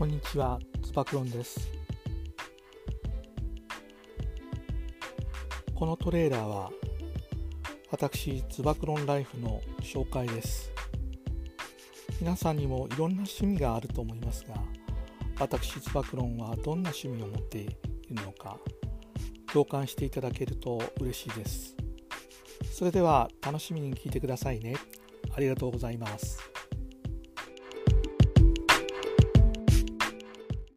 こんにちは、つばくろんです。このトレーラーは私、つばくろんライフの紹介です。皆さんにもいろんな趣味があると思いますが、私、つばくろんはどんな趣味を持っているのか、共感していただけると嬉しいです。それでは楽しみに聞いてくださいね。ありがとうございます。